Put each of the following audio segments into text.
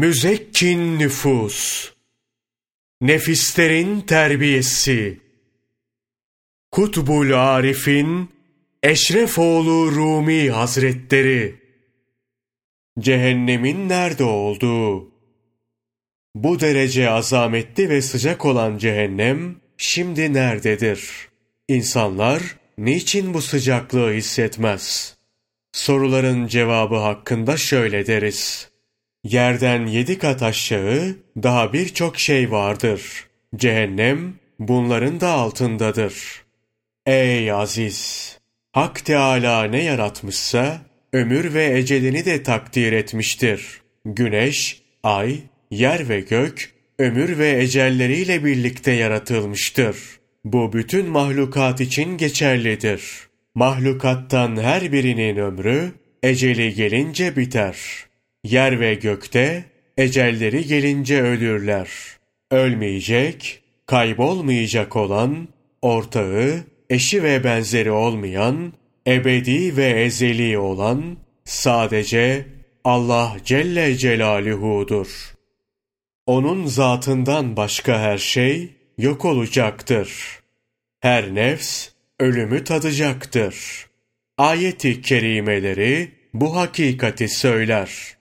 Müzekkin nüfus, nefislerin terbiyesi, Kutbul Arif'in Eşrefoğlu Rumi Hazretleri, cehennemin nerede olduğu, bu derece azametli ve sıcak olan cehennem şimdi nerededir? İnsanlar niçin bu sıcaklığı hissetmez? Soruların cevabı hakkında şöyle deriz. Yerden yedi kat aşağı daha birçok şey vardır. Cehennem bunların da altındadır. Ey aziz! Hak Teâlâ ne yaratmışsa, ömür ve ecelini de takdir etmiştir. Güneş, ay, yer ve gök, ömür ve ecelleriyle birlikte yaratılmıştır. Bu bütün mahlukat için geçerlidir. Mahlukattan her birinin ömrü, eceli gelince biter. Yer ve gökte, ecelleri gelince ölürler. Ölmeyecek, kaybolmayacak olan, ortağı, eşi ve benzeri olmayan, ebedi ve ezeli olan, sadece Allah Celle Celaluhu'dur. Onun zatından başka her şey yok olacaktır. Her nefs ölümü tadacaktır. Ayeti kerimeleri bu hakikati söyler.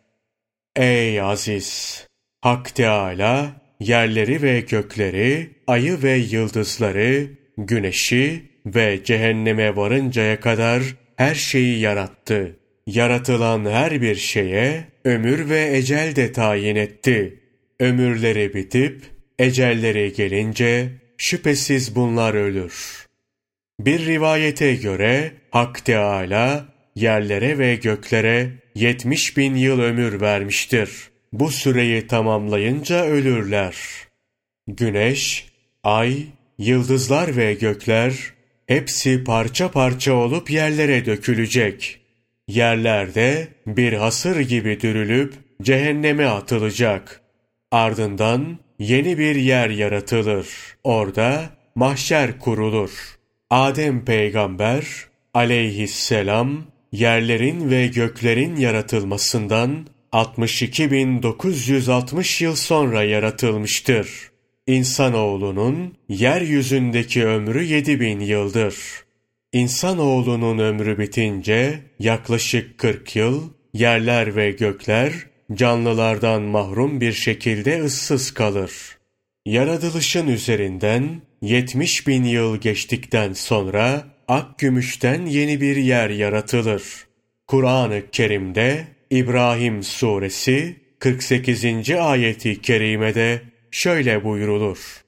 Ey aziz! Hak Teâlâ yerleri ve gökleri, ayı ve yıldızları, güneşi ve cehenneme varıncaya kadar her şeyi yarattı. Yaratılan her bir şeye ömür ve ecel de tayin etti. Ömürleri bitip ecelleri gelince şüphesiz bunlar ölür. Bir rivayete göre Hak Teâlâ yerlere ve göklere yetmiş bin yıl ömür vermiştir. Bu süreyi tamamlayınca ölürler. Güneş, ay, yıldızlar ve gökler hepsi parça parça olup yerlere dökülecek. Yerlerde bir hasır gibi dürülüp cehenneme atılacak. Ardından yeni bir yer yaratılır. Orada mahşer kurulur. Adem peygamber aleyhisselam yerlerin ve göklerin yaratılmasından 62.960 yıl sonra yaratılmıştır. İnsanoğlunun yeryüzündeki ömrü 7000 yıldır. İnsanoğlunun ömrü bitince yaklaşık 40 yıl yerler ve gökler canlılardan mahrum bir şekilde ıssız kalır. Yaratılışın üzerinden 70 bin yıl geçtikten sonra ak gümüşten yeni bir yer yaratılır. Kur'an-ı Kerim'de İbrahim suresi 48. ayeti kerimede şöyle buyrulur.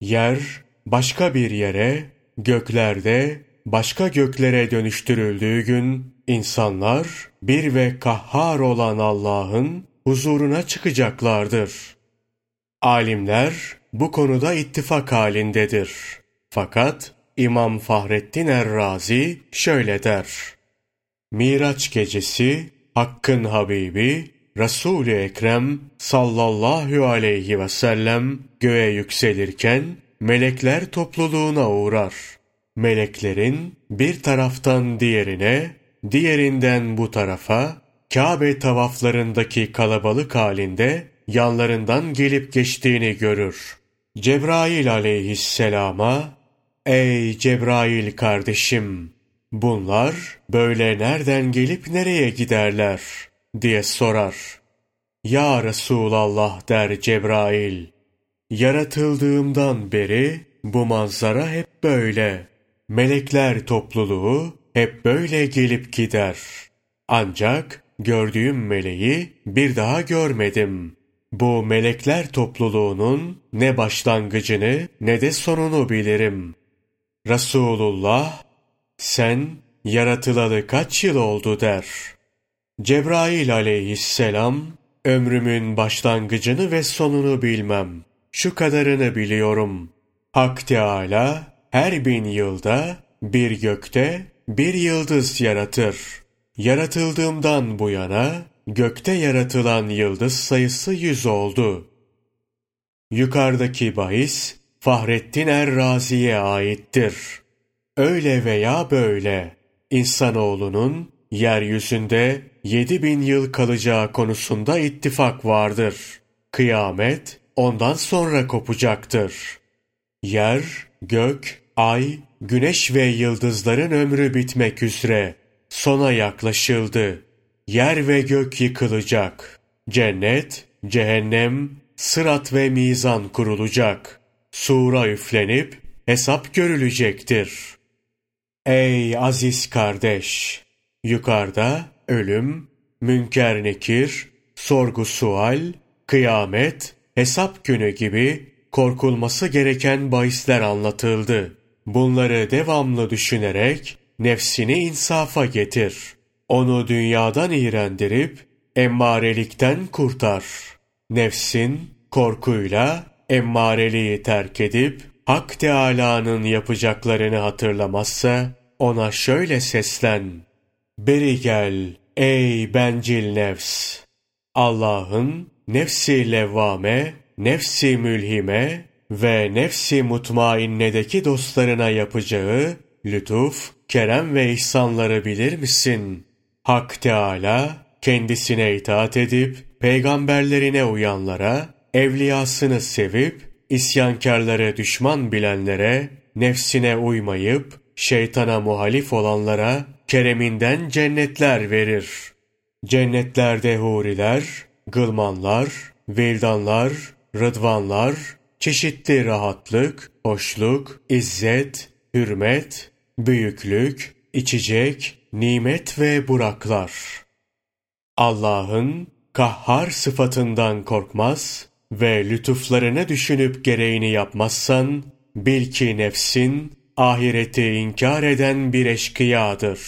Yer başka bir yere, göklerde başka göklere dönüştürüldüğü gün insanlar bir ve kahhar olan Allah'ın huzuruna çıkacaklardır. Alimler bu konuda ittifak halindedir. Fakat İmam Fahrettin Errazi şöyle der. Miraç gecesi Hakk'ın Habibi Resul-i Ekrem sallallahu aleyhi ve sellem göğe yükselirken melekler topluluğuna uğrar. Meleklerin bir taraftan diğerine, diğerinden bu tarafa, Kabe tavaflarındaki kalabalık halinde yanlarından gelip geçtiğini görür. Cebrail aleyhisselama, Ey Cebrail kardeşim! Bunlar böyle nereden gelip nereye giderler? diye sorar. Ya Resulallah der Cebrail. Yaratıldığımdan beri bu manzara hep böyle. Melekler topluluğu hep böyle gelip gider. Ancak gördüğüm meleği bir daha görmedim. Bu melekler topluluğunun ne başlangıcını ne de sonunu bilirim. Resulullah sen yaratılalı kaç yıl oldu der. Cebrail aleyhisselam ömrümün başlangıcını ve sonunu bilmem. Şu kadarını biliyorum. Hak Teâlâ her bin yılda bir gökte bir yıldız yaratır. Yaratıldığımdan bu yana gökte yaratılan yıldız sayısı yüz oldu. Yukarıdaki bahis Fahrettin Er-Razi'ye aittir. Öyle veya böyle insanoğlunun yeryüzünde yedi bin yıl kalacağı konusunda ittifak vardır. Kıyamet ondan sonra kopacaktır. Yer, gök, ay, güneş ve yıldızların ömrü bitmek üzere sona yaklaşıldı. Yer ve gök yıkılacak. Cennet, cehennem, sırat ve mizan kurulacak. Sura üflenip hesap görülecektir. Ey aziz kardeş! Yukarıda ölüm, münker nekir, sorgu sual, kıyamet, hesap günü gibi korkulması gereken bahisler anlatıldı. Bunları devamlı düşünerek nefsini insafa getir. Onu dünyadan iğrendirip emmarelikten kurtar. Nefsin korkuyla emmareliği terk edip Hak Teâlâ'nın yapacaklarını hatırlamazsa ona şöyle seslen. Beri gel ey bencil nefs. Allah'ın nefsi levvame, nefsi mülhime ve nefsi mutmainnedeki dostlarına yapacağı lütuf, kerem ve ihsanları bilir misin? Hak Teâlâ kendisine itaat edip peygamberlerine uyanlara, evliyasını sevip isyankarları düşman bilenlere, nefsine uymayıp şeytana muhalif olanlara kereminden cennetler verir. Cennetlerde huriler, gılmanlar, vildanlar, rıdvanlar, çeşitli rahatlık, hoşluk, izzet, hürmet, büyüklük, içecek, nimet ve buraklar. Allah'ın kahhar sıfatından korkmaz ve lütuflarını düşünüp gereğini yapmazsan, bil ki nefsin ahireti inkar eden bir eşkıyadır.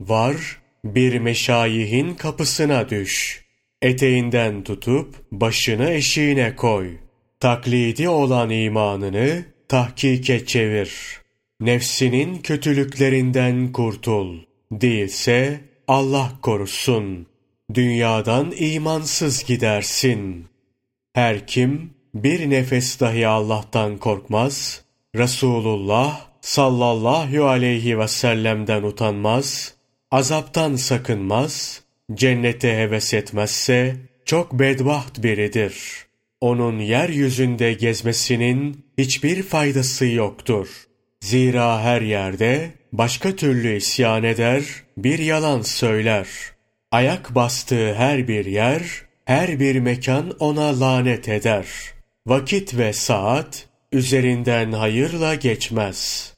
Var, bir meşayihin kapısına düş. Eteğinden tutup başını eşiğine koy. Taklidi olan imanını tahkike çevir. Nefsinin kötülüklerinden kurtul. Değilse Allah korusun. Dünyadan imansız gidersin. Her kim bir nefes dahi Allah'tan korkmaz, Resulullah sallallahu aleyhi ve sellem'den utanmaz, azaptan sakınmaz, cennete heves etmezse çok bedbaht biridir. Onun yeryüzünde gezmesinin hiçbir faydası yoktur. Zira her yerde başka türlü isyan eder, bir yalan söyler. Ayak bastığı her bir yer, her bir mekan ona lanet eder. Vakit ve saat üzerinden hayırla geçmez.